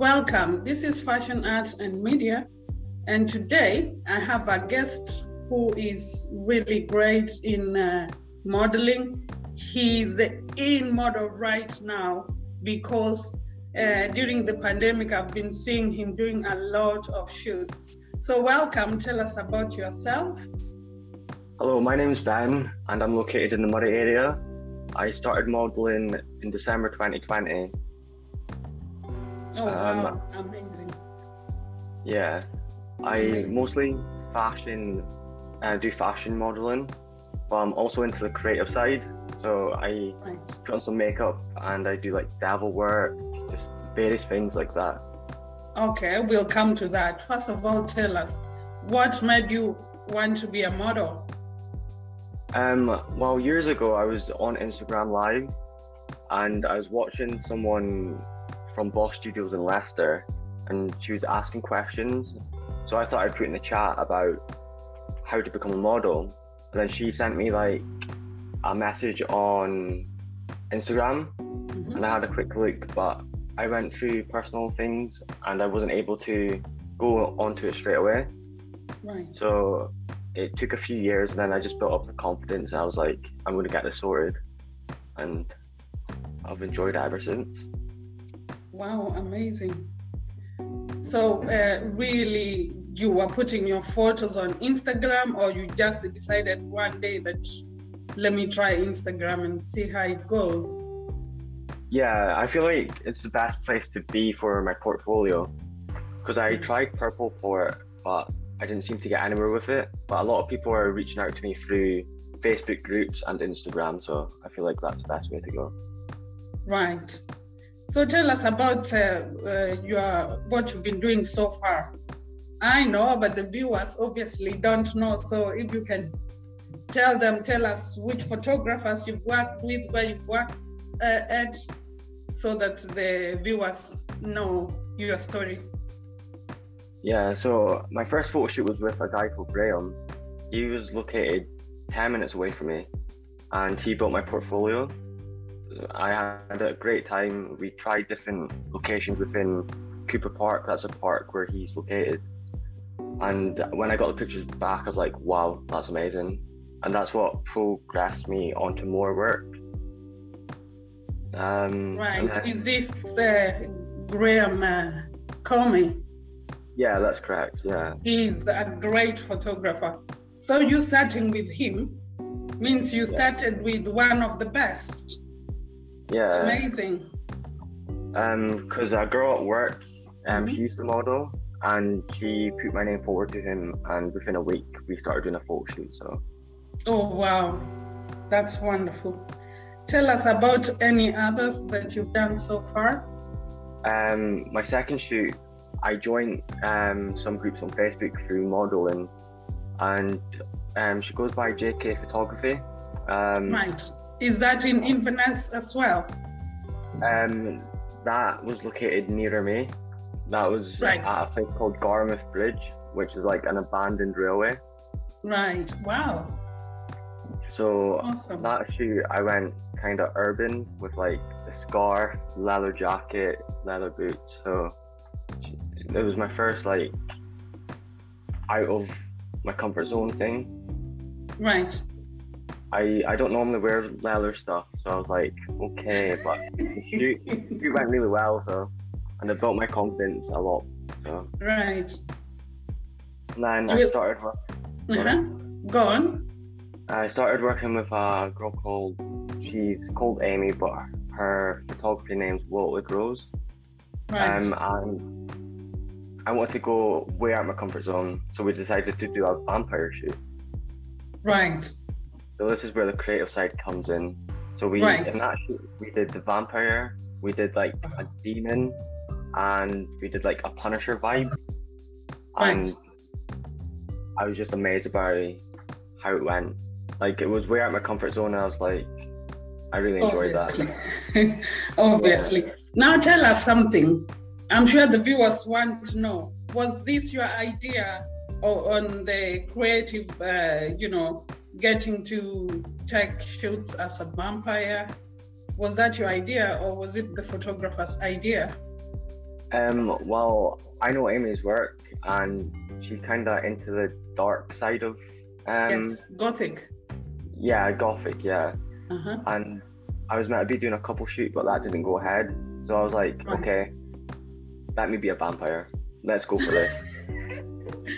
Welcome. This is Fashion Art and Media. And today I have a guest who is really great in uh, modeling. He's in model right now because uh, during the pandemic, I've been seeing him doing a lot of shoots. So, welcome. Tell us about yourself. Hello, my name is Ben, and I'm located in the Moray area. I started modeling in December 2020. Oh, um, wow. Amazing. Yeah. I Amazing. mostly fashion, uh, do fashion modeling, but I'm also into the creative side. So I right. put on some makeup and I do like devil work, just various things like that. Okay, we'll come to that. First of all, tell us what made you want to be a model? Um, well, years ago, I was on Instagram Live and I was watching someone from Boss Studios in Leicester and she was asking questions. So I thought I'd put in the chat about how to become a model. And then she sent me like a message on Instagram mm-hmm. and I had a quick look, but I went through personal things and I wasn't able to go onto it straight away. Right. So it took a few years, and then I just built up the confidence. And I was like, I'm going to get this sorted, and I've enjoyed it ever since. Wow, amazing! So, uh, really, you were putting your photos on Instagram, or you just decided one day that let me try Instagram and see how it goes? Yeah, I feel like it's the best place to be for my portfolio because I tried Purpleport, but I didn't seem to get anywhere with it. But a lot of people are reaching out to me through Facebook groups and Instagram, so I feel like that's the best way to go. Right. So tell us about uh, uh, your what you've been doing so far. I know, but the viewers obviously don't know. So if you can tell them, tell us which photographers you've worked with, where you've worked uh, at, so that the viewers know your story. Yeah, so my first photo shoot was with a guy called Graham. He was located 10 minutes away from me and he built my portfolio. I had a great time. We tried different locations within Cooper Park, that's a park where he's located. And when I got the pictures back, I was like, wow, that's amazing. And that's what progressed me onto more work. Um, right. Then... Is this uh, Graham uh, Comey? Yeah, that's correct. Yeah. He's a great photographer. So you starting with him means you started with one of the best. Yeah. Amazing. Um, because a girl at work, um, mm-hmm. she used to model, and she put my name forward to him, and within a week we started doing a photo shoot. So. Oh wow, that's wonderful. Tell us about any others that you've done so far. Um, my second shoot I joined um, some groups on Facebook through modeling, and um, she goes by JK Photography. Um, right. Is that in Inverness as well? Um, that was located nearer me. That was right. at a place called Garmouth Bridge, which is like an abandoned railway. Right. Wow. So awesome. that shoot, I went kind of urban with like a scarf, leather jacket, leather boots. So it was my first like out of my comfort zone thing. Right. I I don't normally wear leather stuff, so I was like, okay, but it, it went really well, so and it built my confidence a lot. So. Right. And then you... I started. Uh-huh. Go on. I started working with a girl called she's called Amy, but her photography name's Wilted Rose. Right. Um, and I wanted to go way out of my comfort zone, so we decided to do a vampire shoot. Right. So this is where the creative side comes in. So we right. in that shoot we did the vampire, we did like a demon, and we did like a Punisher vibe. Right. And I was just amazed by how it went. Like it was way out of my comfort zone. I was like, I really enjoyed Obviously. that. Obviously. Yeah. Now tell us something. I'm sure the viewers want to know was this your idea or on the creative, uh, you know, getting to take shoots as a vampire? Was that your idea or was it the photographer's idea? Um, well, I know Amy's work, and she's kind of into the dark side of. Um, yes, gothic. Yeah, gothic. Yeah, Uh-huh. and I was meant to be doing a couple shoot, but that didn't go ahead. So I was like, Right. okay, let me be a vampire. Let's go for this.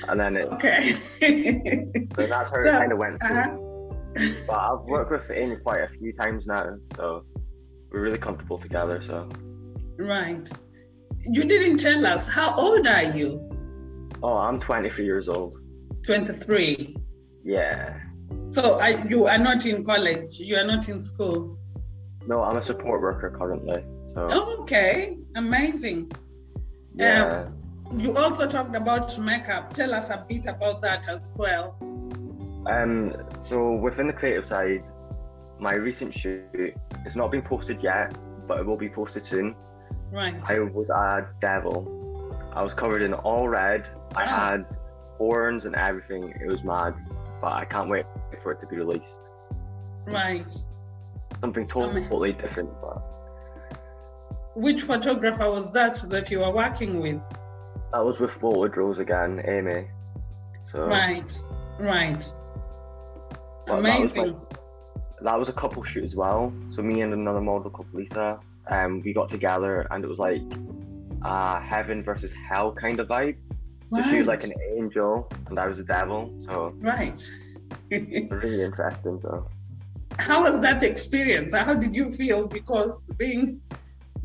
and then it, Okay. so that's how it kind of went. uh-huh. But I've worked with Amy quite a few times now, so we're really comfortable together. So, Right. You didn't tell us how old are you? oh, I'm 23 years old. 23. Yeah. So I, you are not in college. You are not in school. No, I'm a support worker currently. So, Oh, okay. Amazing. yeah. You also talked about makeup. Tell us a bit about that as well. Um, so within the creative side, my recent shoot it's not been posted yet, but it will be posted soon. Right. I was a devil. I was covered in all red. I had horns and everything. It was mad, but I can't wait for it to be released. Right. Something Amazing. totally different, but Which photographer was that that you were working with? That was with Wilted Rose again, Amy. So Right. Right. Well, that was Amazing. that was a couple shoot as well. So me and another model called Lisa, um, we got together and it was like uh heaven versus hell kind of vibe. So she was like an angel and I was a devil. So Right. really interesting. So How was that experience? How did you feel? Because being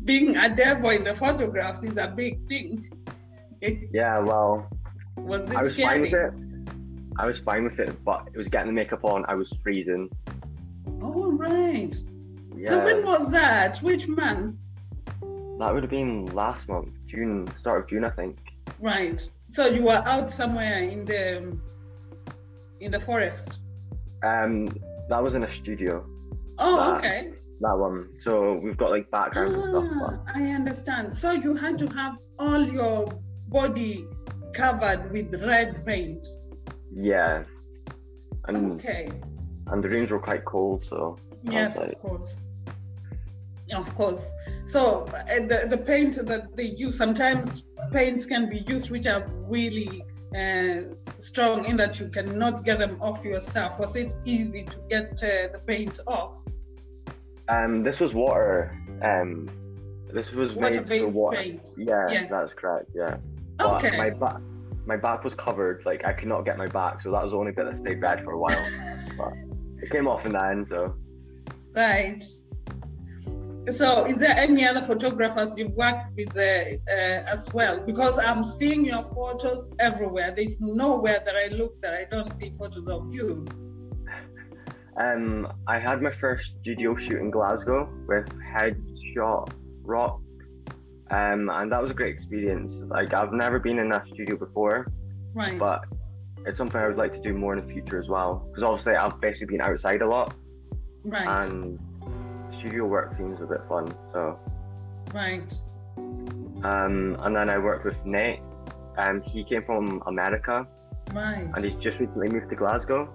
being a devil in the photographs is a big thing. yeah, well, was it I was fine with it. I was fine with it, but it was getting the makeup on. I was freezing. Oh right. Yeah, So when was that? Which month? that would have been last month, June, start of June, I think. Right. So you were out somewhere in the in the forest. Um, that was in a studio. Oh, Nah. okay. That one. So we've got like background and stuff. Ah, But I understand. So you had to have all your body covered with red paint. yeah, and Okay. and the rooms were quite cold, so Yes, was of course. Of course. So uh, the, the paint that they use, sometimes paints can be used which are really uh, strong in that you cannot get them off yourself. Was it easy to get uh, the paint off? um, this was water. Um, this was made Water-based water. paint. Yeah, Yes. that's correct. Yeah. But Okay. my back, my back was covered. Like I could not get my back, so that was the only bit that stayed red for a while. but it came off in the end. So Right. So, is there any other photographers you've worked with uh, uh, as well? Because I'm seeing your photos everywhere. There's nowhere that I look that I don't see photos of you. um, I had my first studio shoot in Glasgow with Headshot Rock. Um, and that was a great experience. Like I've never been in that studio before, Right. but it's something I would like to do more in the future as well. Because obviously I've basically been outside a lot, right. and studio work seems a bit fun. So, right. um, and then I worked with Nate. and he came from America, Right. and he's just recently moved to Glasgow.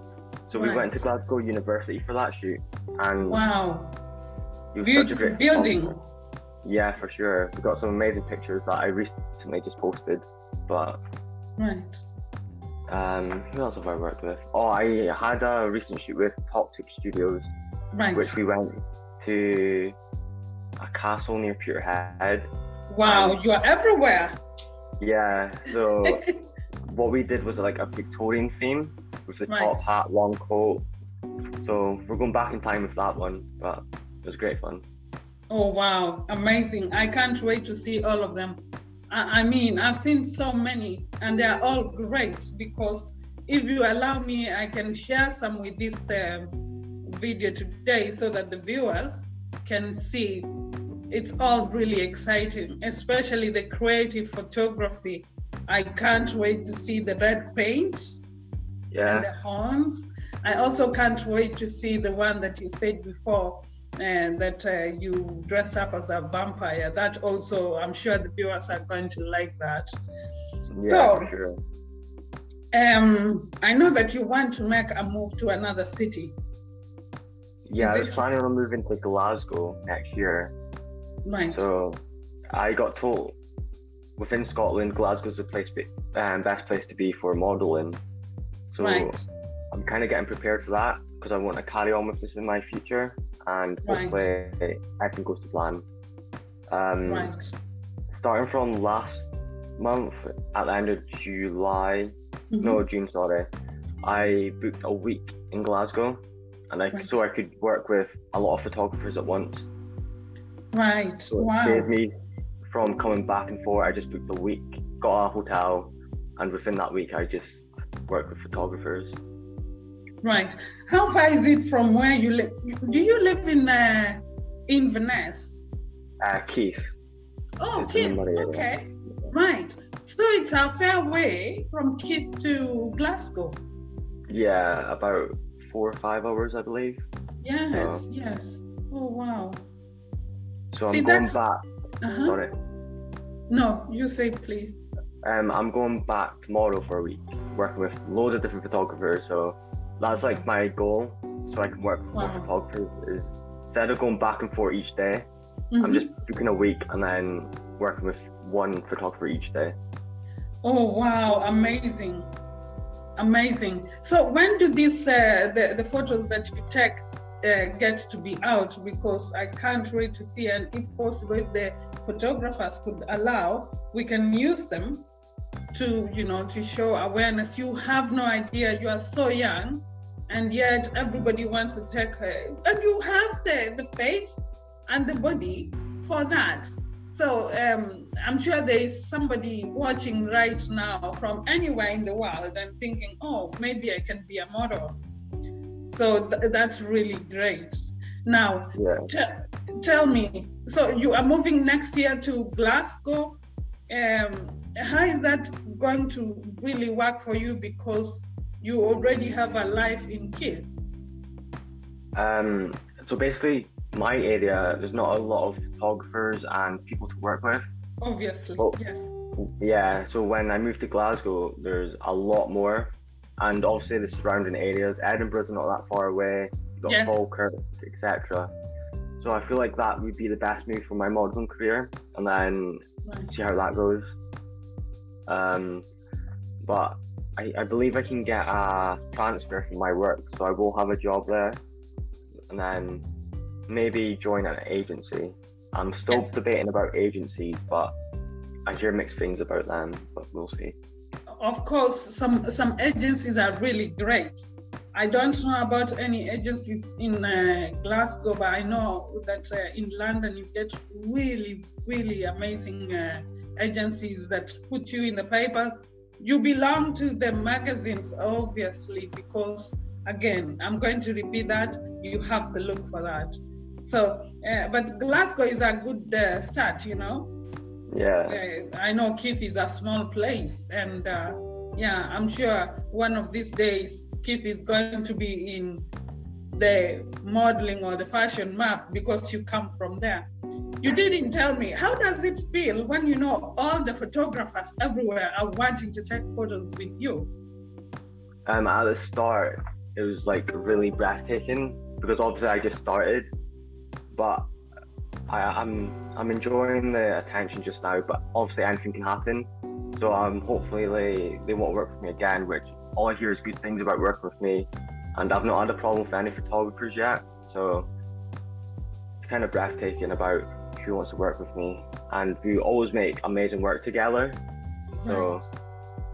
So we went to Glasgow University for that shoot, and Wow. it was a Beautiful building. Yeah, for sure. We got some amazing pictures that I recently just posted. But Right. um, who else have I worked with? Oh, I had a recent shoot with Toxic Studios, Right. which we went to a castle near Peterhead. wow. um, you are everywhere. Yeah, so what we did was like a Victorian theme with the Right. top hat, long coat. So we're going back in time with that one, but it was great fun. Oh wow, amazing! I can't wait to see all of them. I, I mean, I've seen so many, and they are all great. Because if you allow me, I can share some with this um, video today, so that the viewers can see. It's all really exciting, especially the creative photography. I can't wait to see the red paint Yeah. and the horns. I also can't wait to see the one that you said before, and that uh, you dress up as a vampire. That also, I'm sure the viewers are going to like that. Yeah, So- sure. Um, I know that you want to make a move to another city, Yeah, I this- planning on moving to Glasgow next year. right? So I got told within Scotland, Glasgow's the place, be, um, best place to be for modelling. So right. I'm kind of getting prepared for that because I want to carry on with this in my future, and hopefully right. everything goes to plan. Um, right. Starting from last month, at the end of July, mm-hmm. no June, sorry, I booked a week in Glasgow, and I, right. so I could work with a lot of photographers at once. Right. So wow. it saved me from coming back and forth. I just booked a week, got a hotel, and within that week, I just worked with photographers. Right. How far is it from where you live? Do you live in uh, Inverness? Uh, Keith. Oh, it's Keith. Okay. Right. So it's a fair way from Keith to Glasgow. Yeah, about four or five hours, I believe. Yes, so, yes. Oh, wow. So See, I'm going that's... back. Uh-huh. Sorry. No, you say please. Um, I'm going back tomorrow for a week, working with loads of different photographers. So that's like my goal. So I can work with wow. more photographers. Is instead of going back and forth each day, mm-hmm. I'm just booking a week and then working with one photographer each day. Oh wow! Amazing, amazing. So when do these uh, the the photos that you take uh, get to be out? Because I can't wait to see, and if possible, if the photographers could allow, we can use them to you know to show awareness. You have no idea. You are so young, and yet everybody wants to take her, and you have the the face and the body for that. So um, I'm sure there is somebody watching right now from anywhere in the world and thinking, oh, maybe I can be a model. So th- that's really great. Now, yeah. t- tell me, so you are moving next year to Glasgow. Um, how is that going to really work for you because you already have a life in Keith? Um, so basically, my area, there's not a lot of photographers and people to work with. Obviously, but, yes. Yeah, so when I moved to Glasgow, there's a lot more. And obviously, the surrounding areas, Edinburgh's not that far away, you've got yes. Falkirk, etc. So I feel like that would be the best move for my modelling career, and then right. see how that goes. Um, but I, I believe I can get a transfer from my work, so I will have a job there, and then maybe join an agency. I'm still yes. debating about agencies, but I hear mixed things about them, but we'll see. Of course, some some agencies are really great. I don't know about any agencies in uh, Glasgow, but I know that uh, in London you get really, really amazing uh, agencies that put you in the papers. You belong to the magazines, obviously, because again, I'm going to repeat that you have to look for that. So, uh, but Glasgow is a good uh, start, you know. Yeah. Uh, I know Keith is a small place, and uh, yeah, I'm sure one of these days Keith is going to be in the modeling or the fashion map because you come from there. You didn't tell me how does it feel when you know all the photographers everywhere are wanting to take photos with you. Um, at the start, it was like really breathtaking because obviously I just started but I, am I'm, I'm enjoying the attention just now. But obviously anything can happen. So um, hopefully they, they won't work with me again. Which all I hear is good things about working with me, and I've not had a problem with any photographers yet. So it's kind of breathtaking about who wants to work with me, and we always make amazing work together. So right.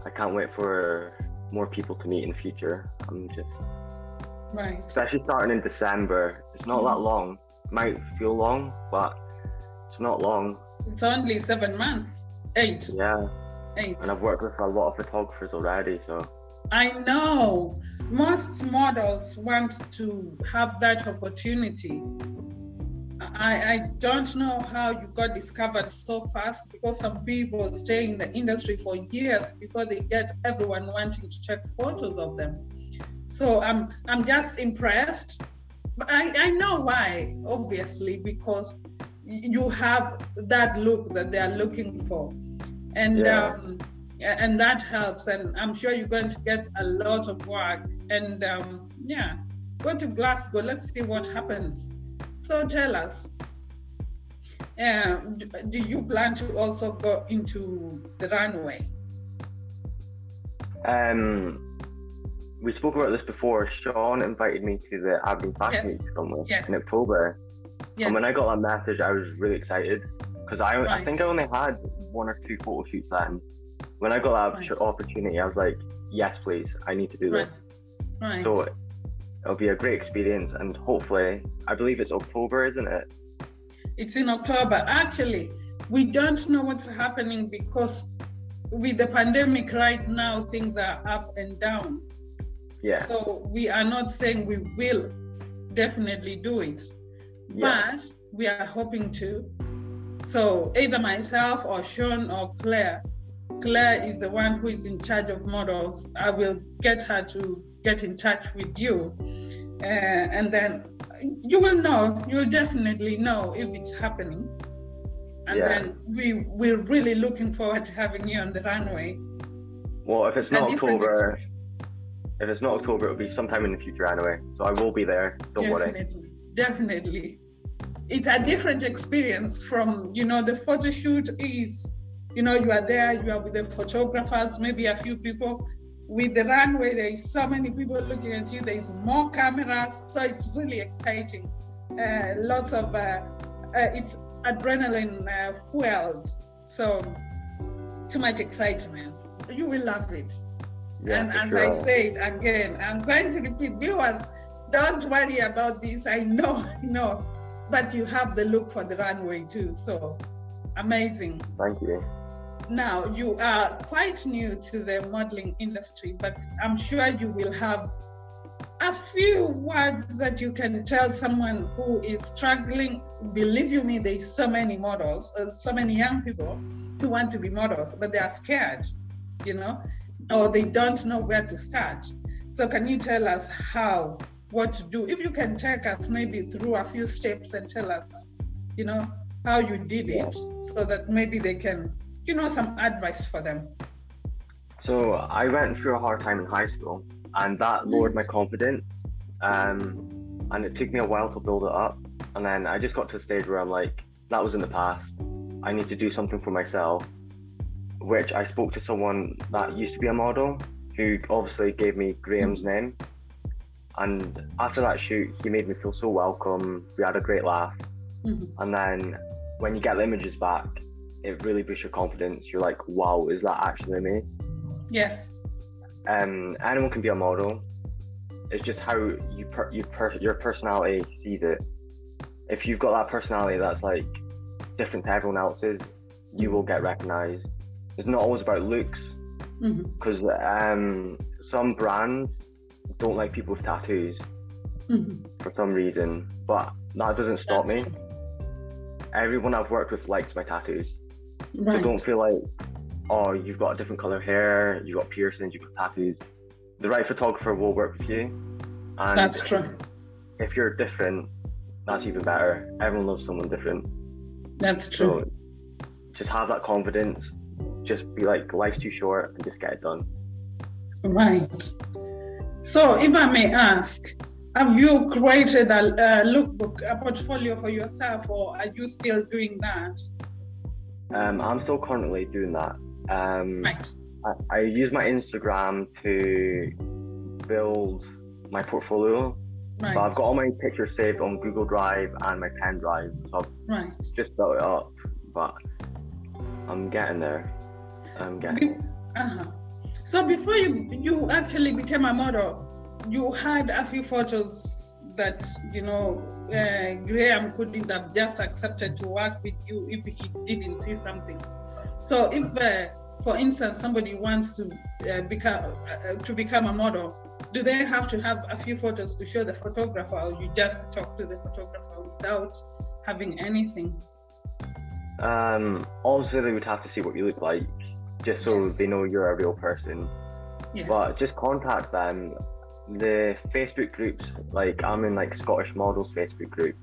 I can't wait for more people to meet in the future. I'm just right, especially starting in December. It's not mm-hmm. that long, It might feel long, but it's not long. It's only seven months, eight. Yeah. Eight. And I've worked with a lot of photographers already, so. I know. Most models want to have that opportunity. I, I don't know how you got discovered so fast because some people stay in the industry for years before they get everyone wanting to check photos of them. So I'm I'm just impressed I, I know why, obviously, because you have that look that they are looking for. And yeah. um, and that helps. And I'm sure you're going to get a lot of work. And um, yeah, go to Glasgow. Let's see what happens. So tell us, um, do you plan to also go into the runway? Um, we spoke about this before. Sean invited me to the Aberdeen Fashion Yes. Week somewhere Yes. in October. Yes. And when I got that message, I was really excited because I, I think I only had one or two photo shoots then. When I got that Right. opportunity, I was like, yes, please, I need to do Right. this. right. So it'll be a great experience, and hopefully, I believe it's October, isn't it? It's in October. Actually, we don't know what's happening because with the pandemic right now, things are up and down. Yeah. So we are not saying we will definitely do it, yeah. but we are hoping to. So either myself or Sean or Claire. Claire is the one who is in charge of models. I will get her to get in touch with you. Uh, and then you will know, you'll definitely know if it's happening. And Yeah. then we, we're really looking forward to having you on the runway. Well, if it's not October, if it's not October, it'll be sometime in the future anyway. So I will be there. Don't worry. definitely, Definitely. It's a different experience from, you know, the photo shoot is, you know, you are there, you are with the photographers, maybe a few people. With the runway, there is so many people looking at you, there is more cameras, so it's really exciting. Uh, lots of, uh, uh, it's adrenaline uh, fueled, so too much excitement. You will love it. Yeah, and as sure. I said again, I'm going to repeat, viewers, don't worry about this. I know, I know, but you have the look for the runway too. So amazing. Thank you. Now you are quite new to the modeling industry, but I'm sure you will have a few words that you can tell someone who is struggling. Believe you me, there's so many models, uh, so many young people who want to be models, but they are scared, you know, or they don't know where to start. So can you tell us how, what to do? If you can take us maybe through a few steps and tell us, you know, how you did it, so that maybe they can, you know, some advice for them. So I went through a hard time in high school, and that lowered my confidence. Um, and it took me a while to build it up. And then I just got to a stage where I'm like, that was in the past. I need to do something for myself. Which I spoke to someone that used to be a model, who obviously gave me Graham's name. And after that shoot, he made me feel so welcome. We had a great laugh. Mhm. And then when you get the images back, it really boosts your confidence. You're like, wow, is that actually me? Yes. um, anyone can be a model. It's just how you per- you per- your personality sees it. If you've got that personality that's like different to everyone else's, you will get recognized. It's not always about looks because um, some brands don't like people with tattoos Mhm. for some reason, but that doesn't stop That's me. true. Everyone I've worked with likes my tattoos. Right. So don't feel like, oh, you've got a different color hair, you've got piercings, you've got tattoos. The right photographer will work with you. And That's true. if you're different, that's even better. Everyone loves someone different. That's true. So just have that confidence. Just be like, life's too short and just get it done. Right. So, if I may ask, have you created a, a lookbook, a portfolio for yourself, or are you still doing that? Um, I'm still currently doing that. Um, Right. I, I use my Instagram to build my portfolio. Right. But I've got all my pictures saved on Google Drive and my pen drive. So I've right. just built it up, but I'm getting there. I'm getting Be- uh-huh. So before you you actually became a model, you had a few photos that you know uh, Graham couldn't have just accepted to work with you if he didn't see something. So if, uh, for instance, somebody wants to uh, become uh, to become a model, do they have to have a few photos to show the photographer, or you just talk to the photographer without having anything? Um, obviously, they would have to see what you look like, just so Yes. they know you're a real person. Yes. But just contact them. The Facebook groups, like I'm in like Scottish Models Facebook group,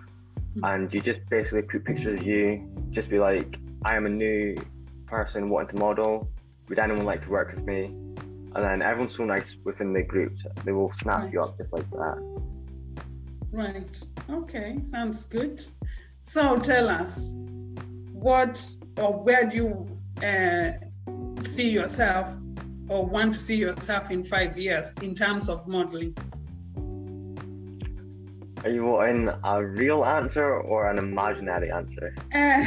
Mhm. and you just basically put pictures of you. Just be like, I am a new person wanting to model. Would anyone like to work with me? And then everyone's so nice within the groups. They will snap you up just like that. Right. Okay. Sounds good. So tell us, what or where do you uh, see yourself or want to see yourself in five years in terms of modeling? Are you wanting a real answer or an imaginary answer? Uh,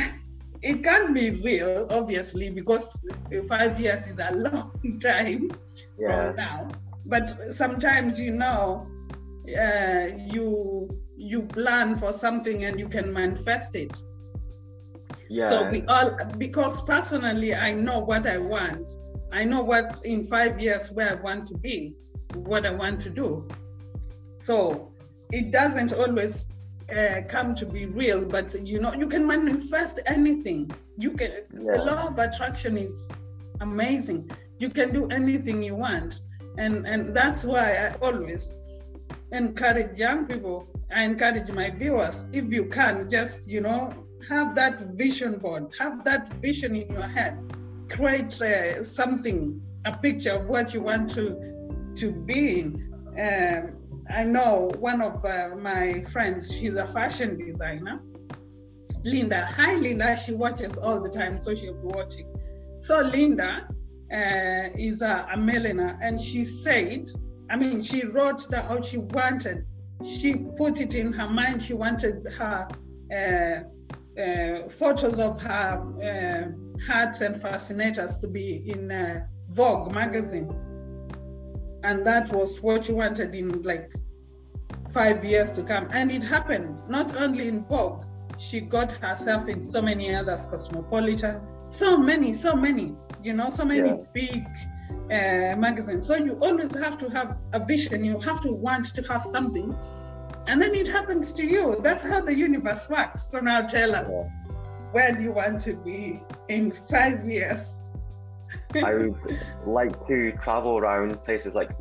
it can't be real, obviously, because five years is a long time yeah. from now. But sometimes, you know, uh, you you plan for something and you can manifest it. Yeah. So we all, because personally, I know what I want. I know what in five years where I want to be, what I want to do. So it doesn't always uh, come to be real, but you know, you can manifest anything. You can, yeah. the law of attraction is amazing. You can do anything you want. And, and that's why I always encourage young people. I encourage my viewers, if you can, just, you know, have that vision board, have that vision in your head, create uh, something, a picture of what you want to, to be. Um, I know one of uh, my friends, she's a fashion designer. Linda. Hi, Linda. She watches all the time, so she'll be watching. So, Linda uh, is a, a millionaire, and she said, I mean, she wrote that how she wanted, she put it in her mind, she wanted her uh, uh, photos of her uh, hats and fascinators to be in uh, Vogue magazine and that was what she wanted in like five years to come. And it happened not only in Vogue, she got herself in so many others, Cosmopolitan, so many, so many, you know, so many yeah. big uh, magazines. So you always have to have a vision, you have to want to have something, and then it happens to you. That's how the universe works. So now tell us, yeah. Where do you want to be in five years? I would like to travel around places like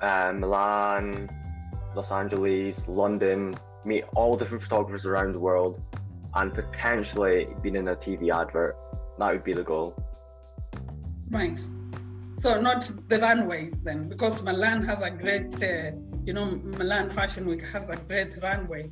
uh, Milan, Los Angeles, London, meet all different photographers around the world, and potentially being in a TV advert. That would be the goal. Right. So not the runways then, because Milan has a great, uh, you know, Milan Fashion Week has a great runway.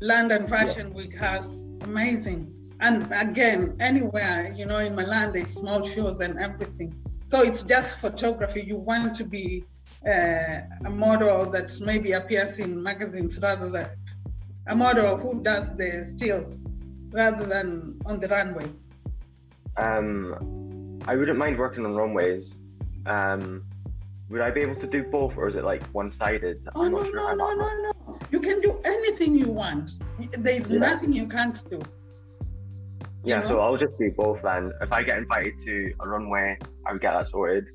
London Fashion yeah. Week has amazing and again, anywhere, you know, in Milan, there's small shows and everything. So it's just photography. You want to be uh, a model that maybe appears in magazines rather than a model who does the stills rather than on the runway. Um, I wouldn't mind working on runways. Um, would I be able to do both, or is it like one-sided? Oh no, sure no, no, no, no! You can do anything you want. There is yeah. nothing you can't do. Yeah, so I'll just do both then. If I get invited to a runway, I would get that sorted.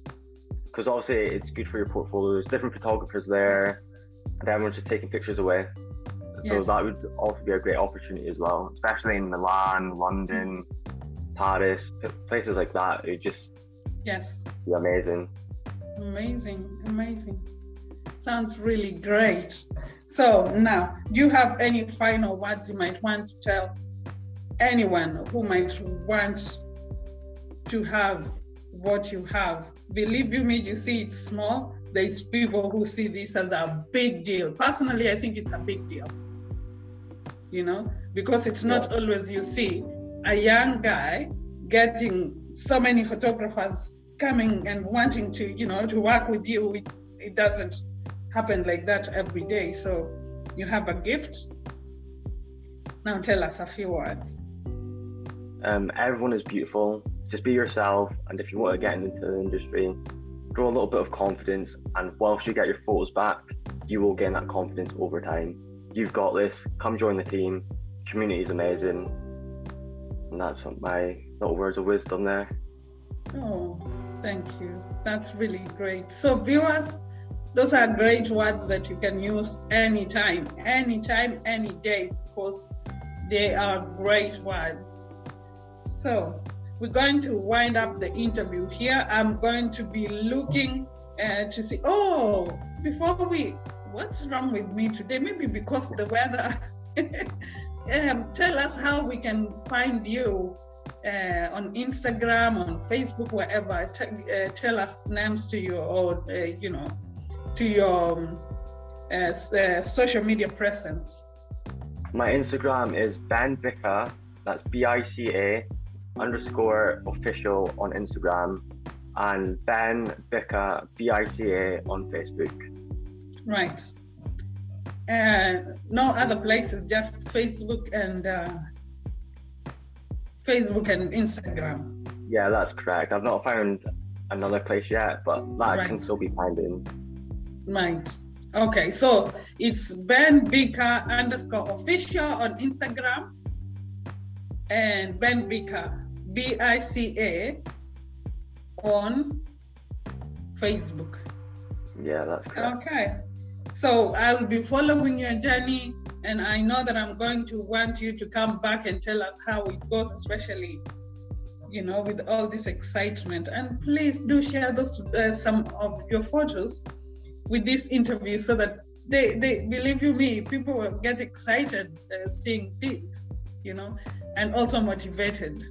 Because obviously it's good for your portfolio. There's different photographers there, and everyone's just taking pictures away. So yes. that would also be a great opportunity as well, especially in Milan, London, Paris, places like that. It just yes, be amazing. Amazing, amazing. Sounds really great. So now, do you have any final words you might want to tell anyone who might want to have what you have. Believe you me, you see it's small. There's people who see this as a big deal. Personally, I think it's a big deal. You know, because it's not always you see a young guy getting so many photographers coming and wanting to, you know, to work with you. It, it doesn't happen like that every day. So you have a gift. Now tell us a few words. Um, everyone is beautiful. Just be yourself, and if you want to get into the industry, grow a little bit of confidence. And whilst you get your photos back, you will gain that confidence over time. You've got this. Come join the team. Community is amazing, and that's my little words of wisdom there. Oh, thank you. That's really great. So, viewers, those are great words that you can use anytime, anytime, any day, because they are great words. So we're going to wind up the interview here. I'm going to be looking uh, to see, oh, before we, what's wrong with me today? Maybe because the weather. um, tell us how we can find you uh, on Instagram, on Facebook, wherever. T- uh, tell us names to your, or, uh, you know, to your um, uh, uh, social media presence. My Instagram is Ben Bica That's B I C A underscore official on Instagram and Ben Bica B I C A on Facebook. Right. And uh, no other places, just Facebook and uh, Facebook and Instagram. Yeah, that's correct. I've not found another place yet, but that right. can still be finding. Right. Okay, so it's Ben Bica underscore official on Instagram and Ben Bica B I C A on Facebook. Yeah, that's correct. Okay. So I will be following your journey, and I know that I'm going to want you to come back and tell us how it goes, especially, you know, with all this excitement. And please do share those uh, some of your photos with this interview so that they, they believe you me, people will get excited uh, seeing this, you know, and also motivated.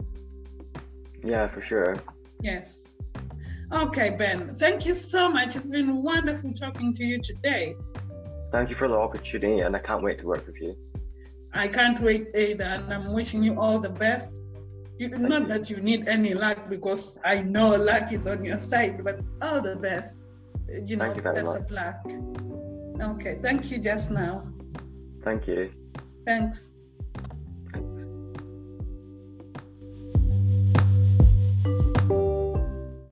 Yeah, for sure. Yes. Okay, Ben, thank you so much. It's been wonderful talking to you today. Thank you for the opportunity, and I can't wait to work with you. I can't wait either, and I'm wishing you all the best. You, not you. that you need any luck because I know luck is on your side, but all the best. You know, you best much. of luck. Okay, thank you just now. Thank you. Thanks.